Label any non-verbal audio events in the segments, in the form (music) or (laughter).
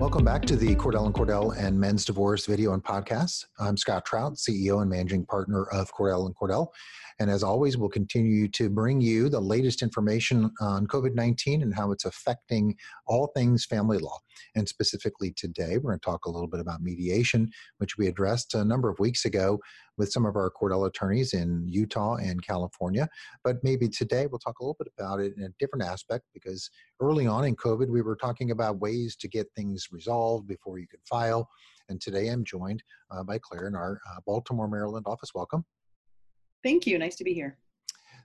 Welcome back to the Cordell and Cordell and Men's Divorce video and podcast. I'm Scott Trout, CEO and managing partner of Cordell and Cordell. And as always, we'll continue to bring you the latest information on COVID 19 and how it's affecting all things family law. And specifically today, we're going to talk a little bit about mediation, which we addressed a number of weeks ago with some of our Cordell attorneys in Utah and California. But maybe today we'll talk a little bit about it in a different aspect because early on in COVID, we were talking about ways to get things resolved before you could file. And today I'm joined uh, by Claire in our uh, Baltimore, Maryland office. Welcome. Thank you. Nice to be here.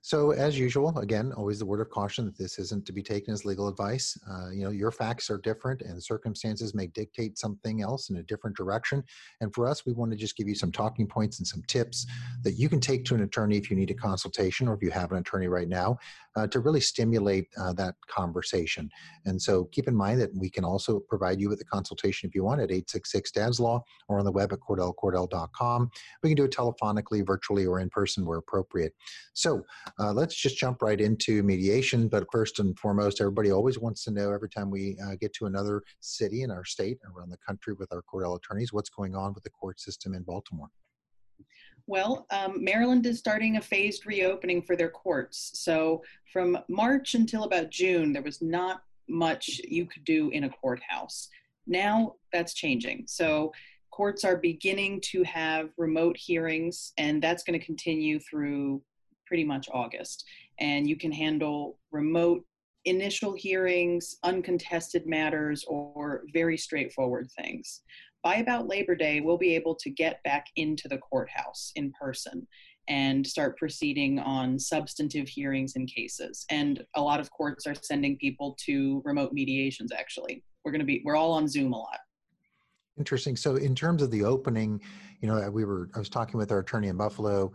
So, as usual, again, always the word of caution that this isn't to be taken as legal advice. Uh, you know, your facts are different, and circumstances may dictate something else in a different direction. And for us, we want to just give you some talking points and some tips that you can take to an attorney if you need a consultation or if you have an attorney right now uh, to really stimulate uh, that conversation. And so, keep in mind that we can also provide you with a consultation if you want at 866 Dad's Law or on the web at CordellCordell.com. We can do it telephonically, virtually, or in person where appropriate. So, uh, let's just jump right into mediation. But first and foremost, everybody always wants to know every time we uh, get to another city in our state, around the country with our Cordell attorneys, what's going on with the court system in Baltimore. Well, um, Maryland is starting a phased reopening for their courts. So from March until about June, there was not much you could do in a courthouse. Now that's changing. So courts are beginning to have remote hearings, and that's going to continue through pretty much August. And you can handle remote initial hearings, uncontested matters, or very straightforward things. By about Labor Day, we'll be able to get back into the courthouse in person and start proceeding on substantive hearings and cases. And a lot of courts are sending people to remote mediations, actually. We're going to be, we're all on Zoom a lot. Interesting. So, in terms of the opening, you know, we were, I was talking with our attorney in Buffalo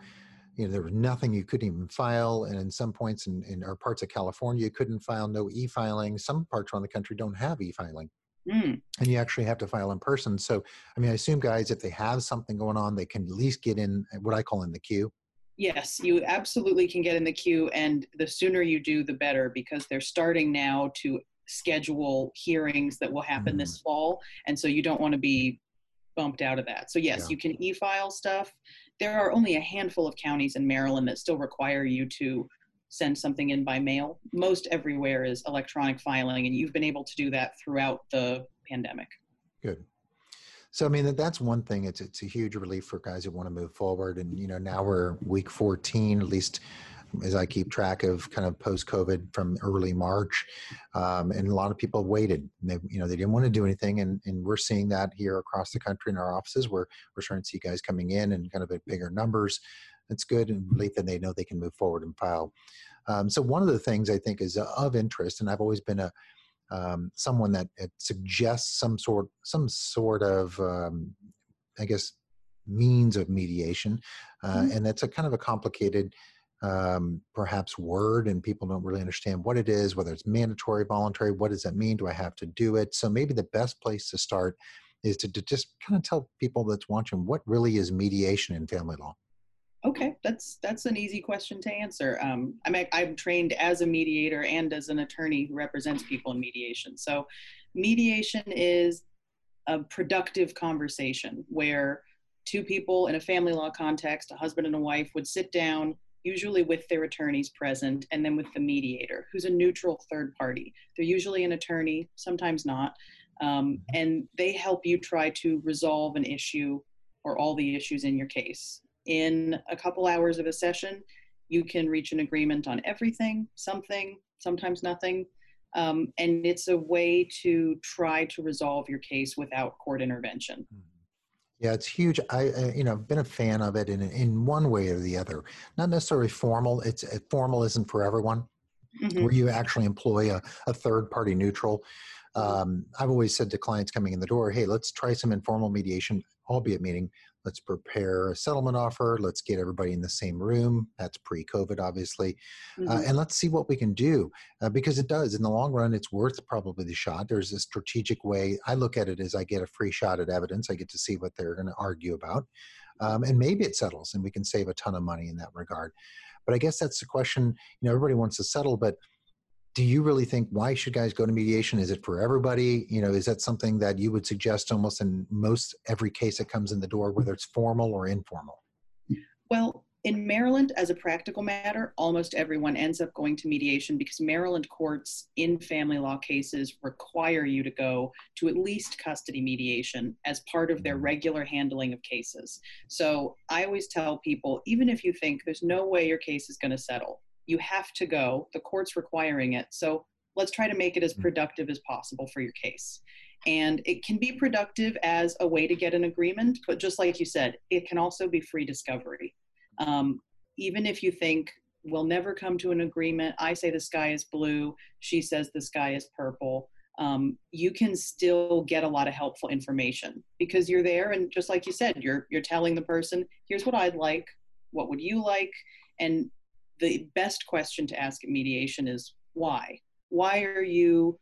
you know there was nothing you couldn't even file and in some points in, in our parts of california you couldn't file no e-filing some parts around the country don't have e-filing mm. and you actually have to file in person so i mean i assume guys if they have something going on they can at least get in what i call in the queue yes you absolutely can get in the queue and the sooner you do the better because they're starting now to schedule hearings that will happen mm. this fall and so you don't want to be bumped out of that so yes yeah. you can e-file stuff there are only a handful of counties in Maryland that still require you to send something in by mail. Most everywhere is electronic filing, and you've been able to do that throughout the pandemic. Good. So I mean that's one thing. It's it's a huge relief for guys who want to move forward, and you know now we're week 14, at least as I keep track of kind of post COVID from early March, um, and a lot of people waited. They, you know, they didn't want to do anything, and, and we're seeing that here across the country in our offices. Where we're starting to see guys coming in and kind of at bigger numbers. It's good and relief that they know they can move forward and file. Um, so one of the things I think is of interest, and I've always been a um, someone that suggests some sort some sort of um, I guess means of mediation, uh, mm-hmm. and that's a kind of a complicated um, perhaps word and people don't really understand what it is, whether it's mandatory, voluntary, what does that mean? Do I have to do it? So maybe the best place to start is to, to just kind of tell people that's watching what really is mediation in family law. Okay, that's that's an easy question to answer. Um, I'm I'm trained as a mediator and as an attorney who represents people in mediation. So, mediation is a productive conversation where two people in a family law context, a husband and a wife, would sit down, usually with their attorneys present, and then with the mediator, who's a neutral third party. They're usually an attorney, sometimes not, um, and they help you try to resolve an issue or all the issues in your case. In a couple hours of a session, you can reach an agreement on everything, something, sometimes nothing. Um, and it's a way to try to resolve your case without court intervention. Mm-hmm. Yeah, it's huge. I, uh, you know, I've been a fan of it in in one way or the other. Not necessarily formal. It's uh, formal isn't for everyone. Mm-hmm. Where you actually employ a, a third party neutral. Um, I've always said to clients coming in the door, "Hey, let's try some informal mediation, albeit meeting Let's prepare a settlement offer. Let's get everybody in the same room. That's pre COVID, obviously. Uh, mm-hmm. Uh, and let's see what we can do uh, because it does. In the long run, it's worth probably the shot. There's a strategic way. I look at it as I get a free shot at evidence. I get to see what they're going to argue about. Um, and maybe it settles and we can save a ton of money in that regard. But I guess that's the question. You know, everybody wants to settle, but do you really think why should guys go to mediation? Is it for everybody? You know, is that something that you would suggest almost in most every case that comes in the door, whether it's formal or informal? Well, in Maryland, as a practical matter, almost everyone ends up going to mediation because Maryland courts in family law cases require you to go to at least custody mediation as part of their mm-hmm. regular handling of cases. So I always tell people even if you think there's no way your case is going to settle, you have to go. The court's requiring it. So let's try to make it as mm-hmm. productive as possible for your case. And it can be productive as a way to get an agreement, but just like you said, it can also be free discovery. Um, even if you think we'll never come to an agreement, I say the sky is blue, she says the sky is purple. Um, you can still get a lot of helpful information because you're there and just like you said you're you're telling the person here's what i'd like what would you like and the best question to ask at mediation is why? Why are you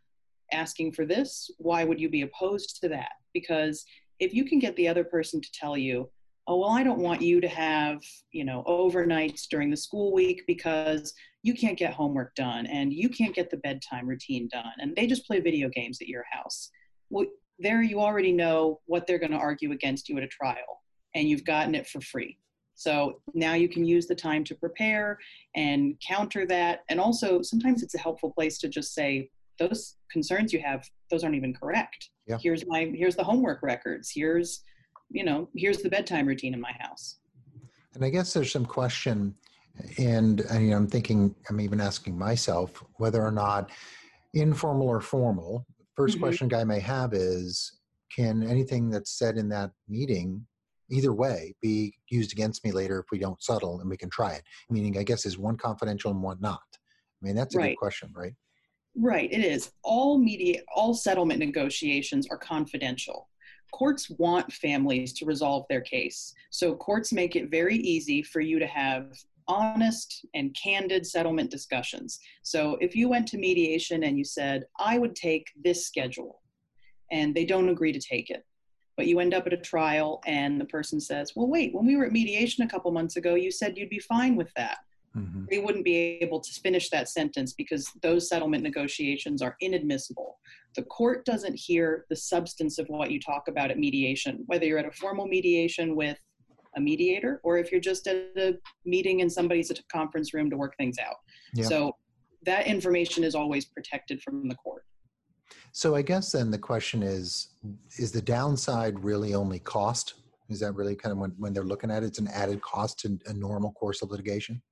asking for this? Why would you be opposed to that? Because if you can get the other person to tell you oh well i don't want you to have you know overnights during the school week because you can't get homework done and you can't get the bedtime routine done and they just play video games at your house well there you already know what they're going to argue against you at a trial and you've gotten it for free so now you can use the time to prepare and counter that and also sometimes it's a helpful place to just say those concerns you have those aren't even correct yeah. here's my here's the homework records here's you know, here's the bedtime routine in my house. And I guess there's some question, and, and you know, I'm thinking, I'm even asking myself whether or not informal or formal. 1st mm-hmm. question guy may have is, can anything that's said in that meeting, either way, be used against me later if we don't settle and we can try it? Meaning, I guess, is one confidential and one not? I mean, that's a right. good question, right? Right, it is. All media, all settlement negotiations are confidential courts want families to resolve their case. So courts make it very easy for you to have honest and candid settlement discussions. So if you went to mediation and you said, I would take this schedule, and they don't agree to take it, but you end up at a trial and the person says, Well, wait, when we were at mediation a couple months ago, you said you'd be fine with that. Mm-hmm. They wouldn't be able to finish that sentence because those settlement negotiations are inadmissible. The court doesn't hear the substance of what you talk about at mediation, whether you're at a formal mediation with a mediator or if you're just at a meeting and somebody's at a conference room to work things out. Yeah. So that information is always protected from the court. So I guess then the question is is the downside really only cost? Is that really kind of when, when they're looking at it, it's an added cost to a normal course of litigation?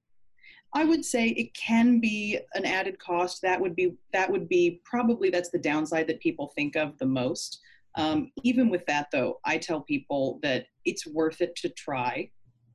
I would say it can be an added cost. That would be that would be probably that's the downside that people think of the most. Um, even with that, though, I tell people that it's worth it to try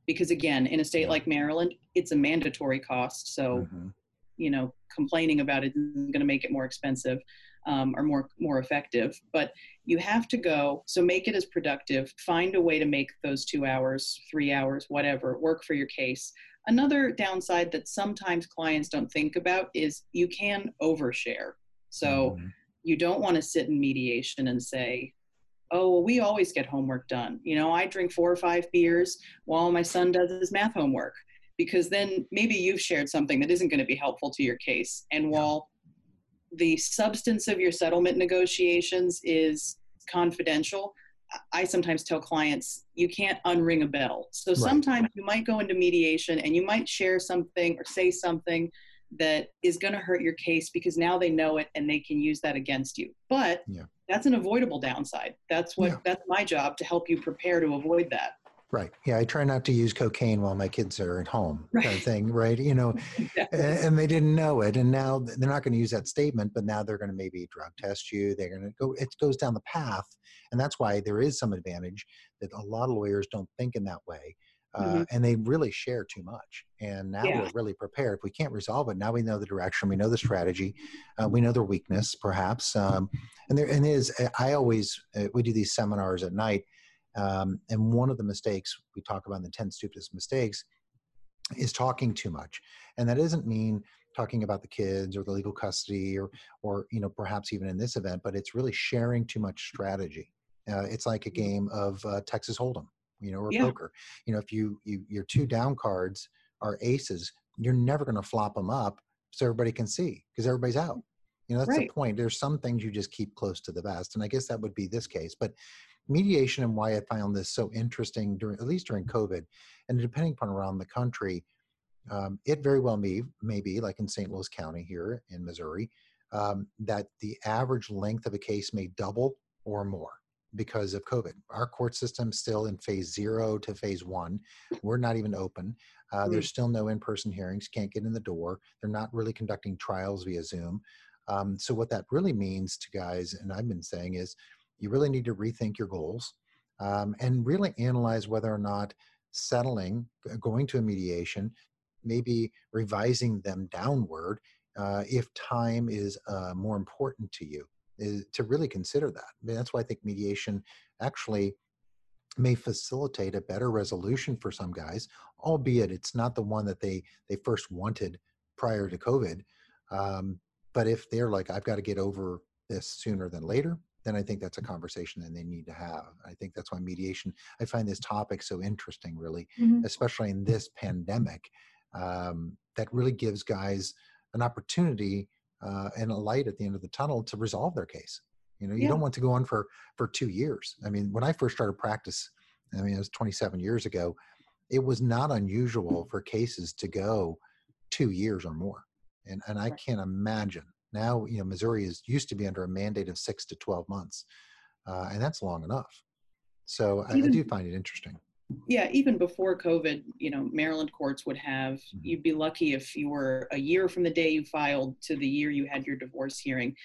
because again, in a state like Maryland, it's a mandatory cost. So, mm-hmm. you know, complaining about it isn't going to make it more expensive um, or more more effective. But you have to go. So make it as productive. Find a way to make those two hours, three hours, whatever, work for your case. Another downside that sometimes clients don't think about is you can overshare. So mm-hmm. you don't want to sit in mediation and say, oh, well, we always get homework done. You know, I drink four or five beers while my son does his math homework because then maybe you've shared something that isn't going to be helpful to your case. And while the substance of your settlement negotiations is confidential, I sometimes tell clients you can't unring a bell. So sometimes you might go into mediation and you might share something or say something that is going to hurt your case because now they know it and they can use that against you. But yeah. that's an avoidable downside. That's what yeah. that's my job to help you prepare to avoid that. Right. Yeah, I try not to use cocaine while my kids are at home, right. kind of thing. Right. You know, (laughs) and they didn't know it, and now they're not going to use that statement, but now they're going to maybe drug test you. They're going to go. It goes down the path, and that's why there is some advantage that a lot of lawyers don't think in that way. Uh, mm-hmm. and they really share too much. And now yeah. we're really prepared. If we can't resolve it, now we know the direction, we know the strategy, uh, we know their weakness, perhaps. Um, and there and is. I always uh, we do these seminars at night, um, and one of the mistakes we talk about in the 10 stupidest mistakes is talking too much. And that doesn't mean talking about the kids or the legal custody or, or you know, perhaps even in this event, but it's really sharing too much strategy. Uh, it's like a mm-hmm. game of uh, Texas Hold'em, you know, or yeah. poker. You know, if you, you your two down cards are aces, you're never going to flop them up so everybody can see because everybody's out. You know, that's Right. the point. There's some things you just keep close to the vest, and I guess that would be this case. But mediation and why I found this so interesting during, at least during COVID, and depending upon around the country, um, it very well may, may be like in St. Louis County here in Missouri, um, that the average length of a case may double or more because of COVID. Our court system's still in phase zero to phase one. We're not even open. Uh, there's still no in-person hearings. Can't get in the door. They're not really conducting trials via Zoom. Um, so what that really means to guys, and I've been saying, is you really need to rethink your goals um, and really analyze whether or not settling, going to a mediation, maybe revising them downward uh, if time is uh, more important to you, is to really consider that. I mean, that's why I think mediation actually may facilitate a better resolution for some guys, albeit it's not the one that they they first wanted prior to COVID. Um, but if they're like, I've got to get over this sooner than later, then I think that's a conversation that they need to have. I think that's why mediation. I find this topic so interesting, really, Mhm. especially in this pandemic, um, that really gives guys an opportunity uh, and a light at the end of the tunnel to resolve their case. You know, you Yeah. don't want to go on for for two years. I mean, when I first started practice, I mean, it was 27 years ago. It was not unusual (laughs) for cases to go two years or more, and and I can't imagine now. You know, Missouri is used to be under a mandate of six to 12 months, uh, and that's long enough. So I, I do find it interesting. Yeah, even before COVID, you know, Maryland courts would have, Mhm. you'd be lucky if you were a year from the day you filed to the year you had your divorce hearing.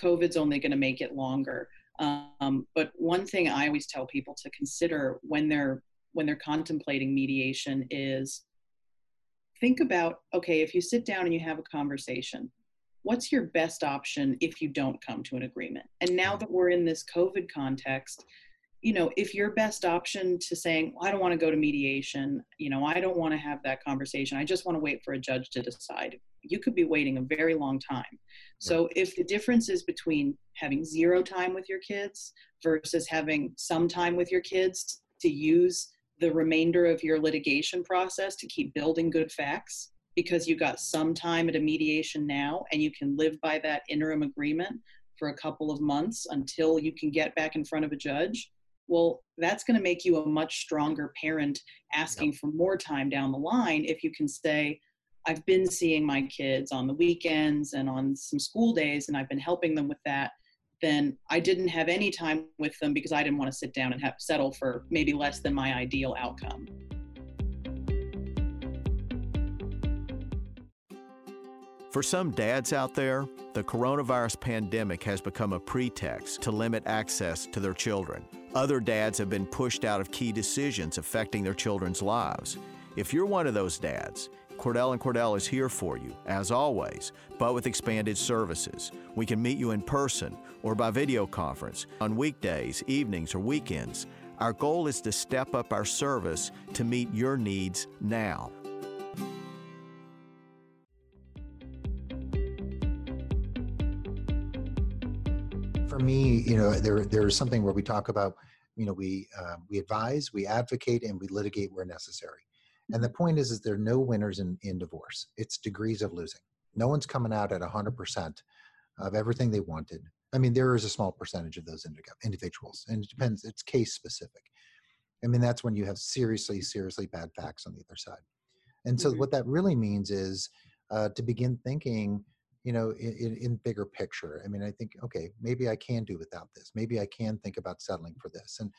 COVID's only going to make it longer. Um, but one thing I always tell people to consider when they're when they're contemplating mediation is think about okay, if you sit down and you have a conversation, what's your best option if you don't come to an agreement? And now mm. that we're in this COVID context, you know, if your best option to saying, well, I don't want to go to mediation, you know, I don't want to have that conversation, I just want to wait for a judge to decide, you could be waiting a very long time. So if the difference is between having zero time with your kids versus having some time with your kids to use the remainder of your litigation process to keep building good facts because you got some time at a mediation now and you can live by that interim agreement for a couple of months until you can get back in front of a judge well that's going to make you a much stronger parent asking for more time down the line if you can say i've been seeing my kids on the weekends and on some school days and i've been helping them with that then i didn't have any time with them because i didn't want to sit down and have settle for maybe less than my ideal outcome For some dads out there, the coronavirus pandemic has become a pretext to limit access to their children. Other dads have been pushed out of key decisions affecting their children's lives. If you're one of those dads, Cordell and Cordell is here for you, as always, but with expanded services. We can meet you in person or by video conference on weekdays, evenings, or weekends. Our goal is to step up our service to meet your needs now. For me, you know, there there's something where we talk about, you know, we uh, we advise, we advocate, and we litigate where necessary. And the point is, is there are no winners in in divorce. It's degrees of losing. No one's coming out at hundred percent of everything they wanted. I mean, there is a small percentage of those individuals, and it depends. It's case specific. I mean, that's when you have seriously, seriously bad facts on the other side. And so, Mhm. what that really means is uh, to begin thinking you know in, in, bigger picture. I mean i think okay maybe i can do without this. Maybe i can think about settling for this. And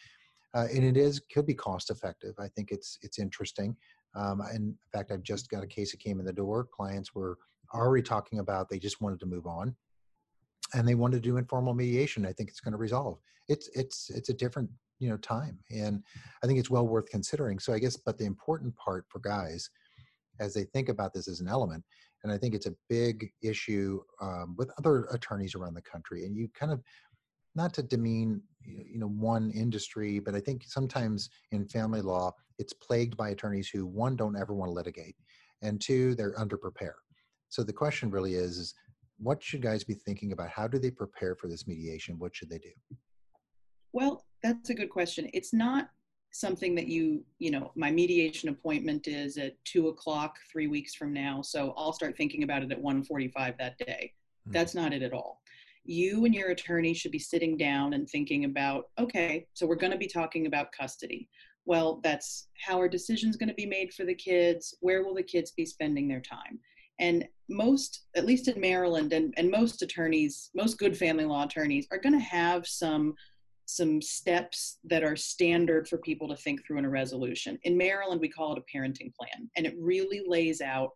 uh, and it is could be cost effective. I think it's it's interesting. Um, and in fact i've just got a case that came in the door. Clients were already talking about they just wanted to move on and they wanted to do informal mediation. I think it's going to resolve. It's it's it's a different you know time and i think it's well worth considering. So i guess but the important part for guys as they think about this as an element and I think it's a big issue um, with other attorneys around the country. And you kind of, not to demean, you know, one industry, but I think sometimes in family law, it's plagued by attorneys who one don't ever want to litigate, and two they're underprepared. So the question really is, is what should guys be thinking about? How do they prepare for this mediation? What should they do? Well, that's a good question. It's not something that you you know my mediation appointment is at two o'clock three weeks from now so i'll start thinking about it at 1.45 that day. Mm-hmm. that's not it at all. You and your attorney should be sitting down and thinking about okay so we're going to be talking about custody. Well that's how are decisions going to be made for the kids? Where will the kids be spending their time? And most at least in maryland and, and most attorneys most good family law attorneys are going to have some some steps that are standard for people to think through in a resolution. In Maryland, we call it a parenting plan, and it really lays out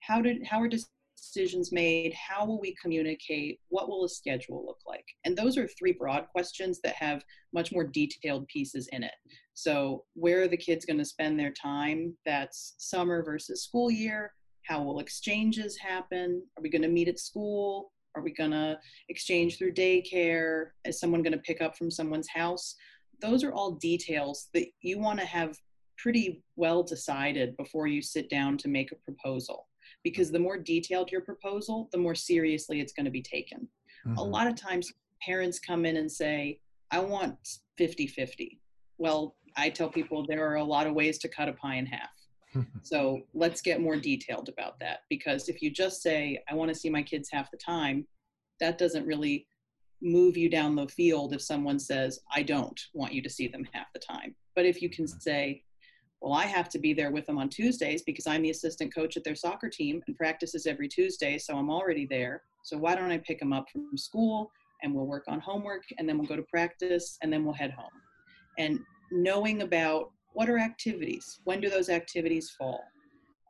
how did how are decisions made, how will we communicate, what will a schedule look like, and those are three broad questions that have much more detailed pieces in it. So, where are the kids going to spend their time? That's summer versus school year. How will exchanges happen? Are we going to meet at school? Are we going to exchange through daycare? Is someone going to pick up from someone's house? Those are all details that you want to have pretty well decided before you sit down to make a proposal. Because the more detailed your proposal, the more seriously it's going to be taken. Mm-hmm. A lot of times, parents come in and say, I want 50 50. Well, I tell people there are a lot of ways to cut a pie in half (laughs) so let's get more detailed about that because if you just say, I want to see my kids half the time, that doesn't really move you down the field if someone says, I don't want you to see them half the time. But if you can mm-hmm. say, well, I have to be there with them on Tuesdays because I'm the assistant coach at their soccer team and practices every Tuesday, so I'm already there. So why don't I pick them up from school and we'll work on homework and then we'll go to practice and then we'll head home. And knowing about what are activities? When do those activities fall?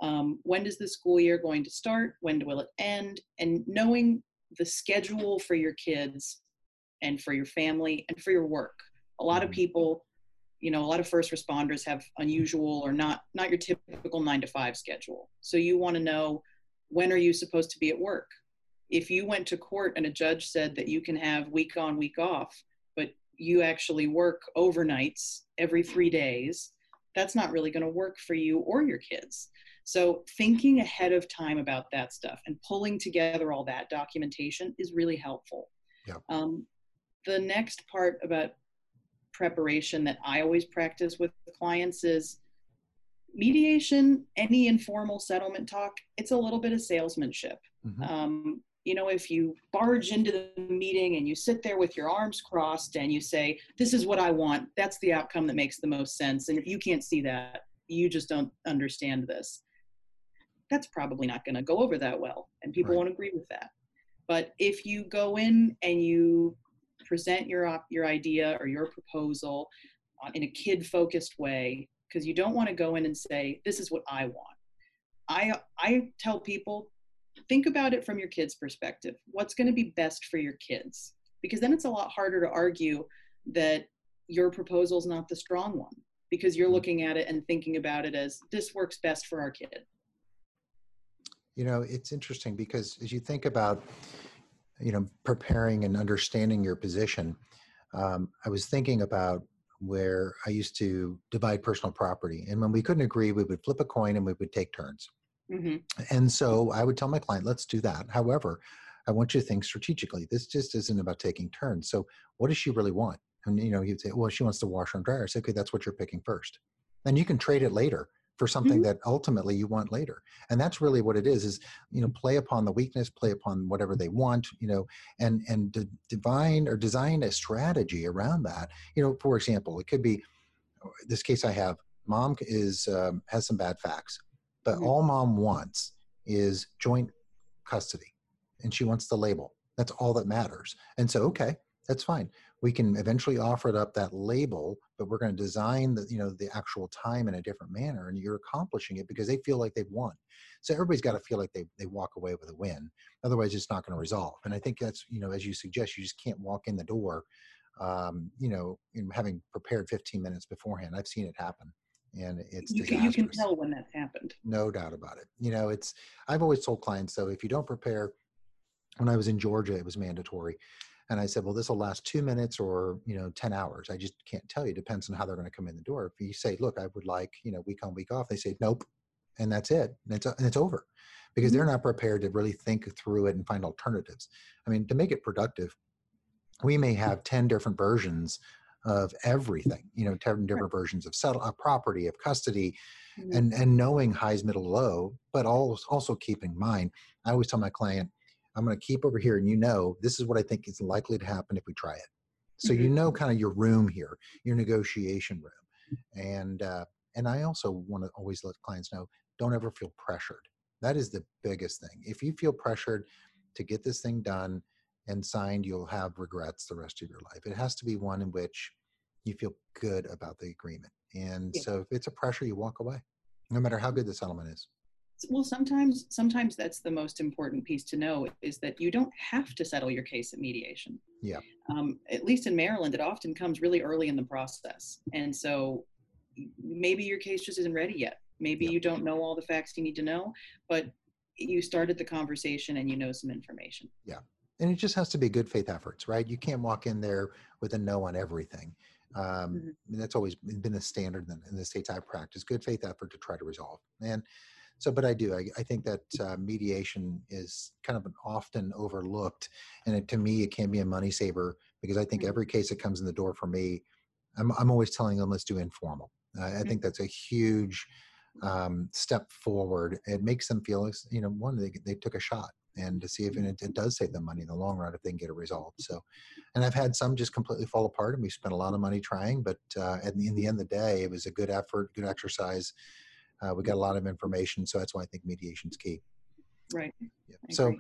Um, when does the school year going to start? When will it end? And knowing the schedule for your kids and for your family and for your work. A lot of mm-hmm. people, you know, a lot of first responders have unusual or not not your typical 9 to 5 schedule. So you want to know when are you supposed to be at work? If you went to court and a judge said that you can have week on week off, but you actually work overnights every 3 days that's not really going to work for you or your kids. So, thinking ahead of time about that stuff and pulling together all that documentation is really helpful. Yeah. Um, the next part about preparation that I always practice with clients is mediation, any informal settlement talk, it's a little bit of salesmanship. Mm-hmm. Um, you know, if you barge into the meeting and you sit there with your arms crossed and you say, This is what I want, that's the outcome that makes the most sense. And if you can't see that, you just don't understand this. That's probably not going to go over that well. And people right. won't agree with that. But if you go in and you present your, your idea or your proposal in a kid focused way, because you don't want to go in and say, This is what I want. I, I tell people think about it from your kids' perspective. What's going to be best for your kids? Because then it's a lot harder to argue that your proposal is not the strong one because you're mm-hmm. looking at it and thinking about it as this works best for our kid. You know, it's interesting because as you think about, you know, preparing and understanding your position, um, I was thinking about where I used to divide personal property. And when we couldn't agree, we would flip a coin and we would take turns. Mm-hmm. And so I would tell my client, let's do that. However, I want you to think strategically. This just isn't about taking turns. So what does she really want? And you know, you'd say, well, she wants to wash and dryer. I say, okay, that's what you're picking first. Then you can trade it later for something mm-hmm. that ultimately you want later. And that's really what it is, is, you know, play upon the weakness, play upon whatever they want, you know, and, and de- divine or design a strategy around that. You know, for example, it could be this case I have, mom is, um, has some bad facts but mm-hmm. all mom wants is joint custody and she wants the label. That's all that matters. And so, okay, that's fine. We can eventually offer it up that label, but we're going to design the, you know, the actual time in a different manner and you're accomplishing it because they feel like they've won. So everybody's got to feel like they, they walk away with a win. Otherwise it's not going to resolve. And I think that's, you know, as you suggest, you just can't walk in the door, um, you know, having prepared 15 minutes beforehand. I've seen it happen and it's you can, you can tell when that's happened. No doubt about it. You know it's i've always told clients though if you don't prepare when i was in georgia it was mandatory and i said well this will last two minutes or you know 10 hours. I just can't tell you. Depends on how they're going to come in the door. If you say look i would like you know week on week off they say nope and that's it and it's, and it's over because mm-hmm. they're not prepared to really think through it and find alternatives. I mean to make it productive we may have 10 different versions of everything, you know, different, different versions of settle, uh, property, of custody, Mhm. and and knowing highs, middle, low, but also also keeping in mind. I always tell my client, I'm going to keep over here, and you know, this is what I think is likely to happen if we try it. So you Mhm. know, kind of your room here, your negotiation room, and uh, and I also want to always let clients know, don't ever feel pressured. That is the biggest thing. If you feel pressured to get this thing done and signed, you'll have regrets the rest of your life. It has to be one in which you feel good about the agreement. And Yeah. so if it's a pressure, you walk away, no matter how good the settlement is. well sometimes sometimes that's the most important piece to know is that you don't have to settle your case at mediation Yeah. um, at least in maryland it often comes really early in the process and so maybe your case just isn't ready yet maybe Yeah. you don't know all the facts you need to know but you started the conversation and you know some information Yeah. and it just has to be good faith efforts, right? You can't walk in there with a no on everything. Um, Mhm. and That's always been a standard in, in the states I practice. Good faith effort to try to resolve. And so, but I do. I, I think that uh, mediation is kind of an often overlooked, and it, to me, it can be a money saver because I think Mhm. every case that comes in the door for me, I'm I'm always telling them let's do informal. Uh, I Mhm. think that's a huge um, step forward. It makes them feel, you know, one they they took a shot and to see if it, it does save them money in the long run if they can get a result. So, and I've had some just completely fall apart, and we spent a lot of money trying, but uh, at the, in the end of the day, it was a good effort, good exercise. Uh, we got a lot of information, so that's why I think mediation is key. Right Yeah. So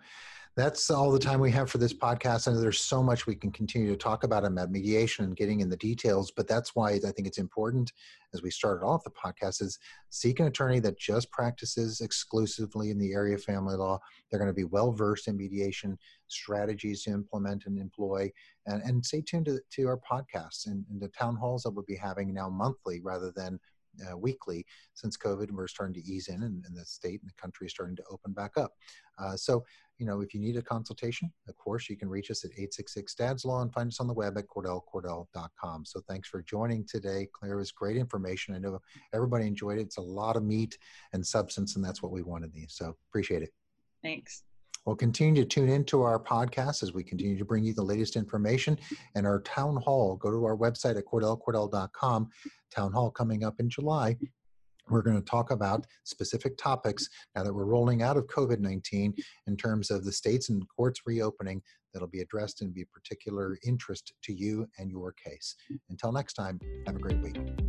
that's all the time we have for this podcast. And there's so much we can continue to talk about about mediation and getting in the details. But that's why I think it's important, as we started off the podcast, is seek an attorney that just practices exclusively in the area of family law. They're going to be well versed in mediation strategies to implement and employ. And, and stay tuned to, to our podcasts and, and the town halls that we'll be having now monthly rather than uh, weekly since COVID. We're starting to ease in, and, and the state and the country is starting to open back up. Uh, so you know, if you need a consultation, of course, you can reach us at 866 DADS Law and find us on the web at cordellcordell.com. So thanks for joining today. Claire, was great information. I know everybody enjoyed it. It's a lot of meat and substance, and that's what we wanted these. So appreciate it. thanks We'll continue to tune into our podcast as we continue to bring you the latest information and our town hall. Go to our website at cordellcordell.com. Town hall coming up in July. We're going to talk about specific topics now that we're rolling out of COVID 19 in terms of the states and courts reopening that'll be addressed and be of particular interest to you and your case. Until next time, have a great week.